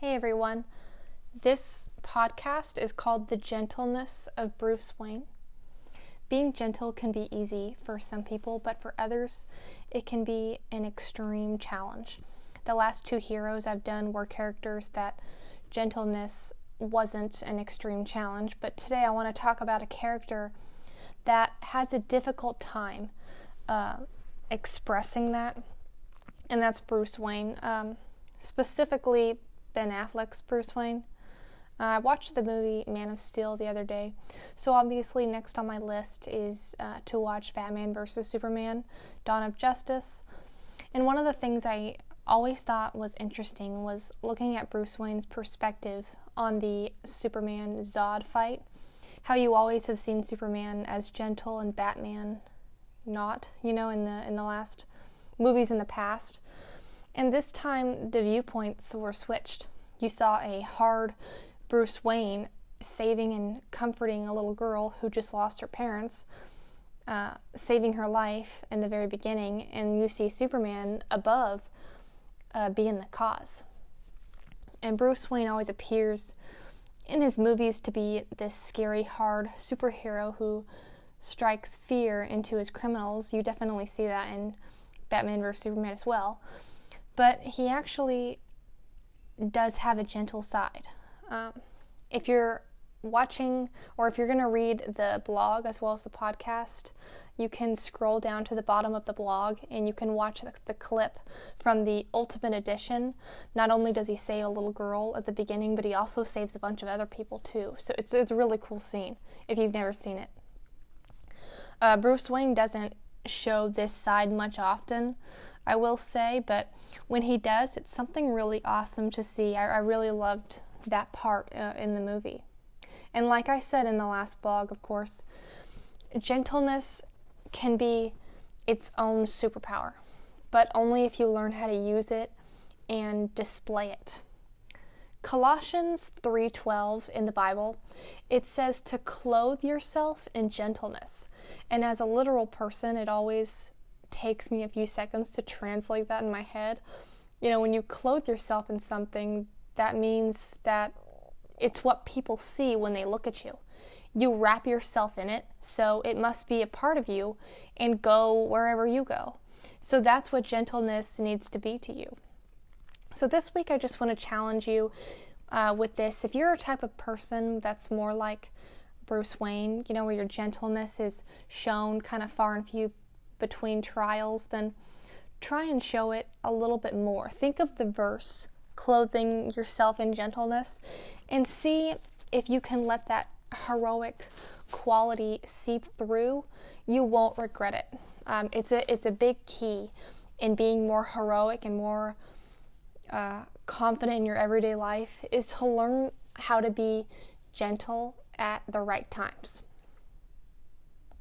Hey everyone. This podcast is called The Gentleness of Bruce Wayne. Being gentle can be easy for some people, but for others, it can be an extreme challenge. The last two heroes I've done were characters that gentleness wasn't an extreme challenge, but today I want to talk about a character that has a difficult time uh, expressing that, and that's Bruce Wayne. Um, specifically, Ben Affleck's Bruce Wayne. Uh, I watched the movie Man of Steel the other day, so obviously next on my list is uh, to watch Batman vs Superman: Dawn of Justice. And one of the things I always thought was interesting was looking at Bruce Wayne's perspective on the Superman Zod fight. How you always have seen Superman as gentle and Batman not, you know, in the in the last movies in the past. And this time, the viewpoints were switched. You saw a hard Bruce Wayne saving and comforting a little girl who just lost her parents, uh, saving her life in the very beginning, and you see Superman above uh, being the cause. And Bruce Wayne always appears in his movies to be this scary, hard superhero who strikes fear into his criminals. You definitely see that in Batman vs. Superman as well but he actually does have a gentle side. Um, if you're watching or if you're going to read the blog as well as the podcast, you can scroll down to the bottom of the blog and you can watch the, the, clip from the Ultimate Edition. Not only does he save a little girl at the beginning, but he also saves a bunch of other people too. So it's, it's a really cool scene if you've never seen it. Uh, Bruce Wayne doesn't show this side much often. I will say, but when he does, it's something really awesome to see. I, I really loved that part uh, in the movie. And like I said in the last blog, of course, gentleness can be its own superpower, but only if you learn how to use it and display it. Colossians 3:12 in the Bible, it says to clothe yourself in gentleness. And as a literal person, it always takes me a few seconds to translate that in my head. You know, when you clothe yourself in something, that means that it's what people see when they look at you. You wrap yourself in it, so it must be a part of you and go wherever you go. So that's what gentleness needs to be to you. So this week, I just want to challenge you uh, with this. If you're a type of person that's more like Bruce Wayne, you know, where your gentleness is shown kind of far and few between trials, then try and show it a little bit more. Think of the verse, clothing yourself in gentleness, and see if you can let that heroic quality seep through. You won't regret it. Um, it's a it's a big key in being more heroic and more uh, confident in your everyday life is to learn how to be gentle at the right times.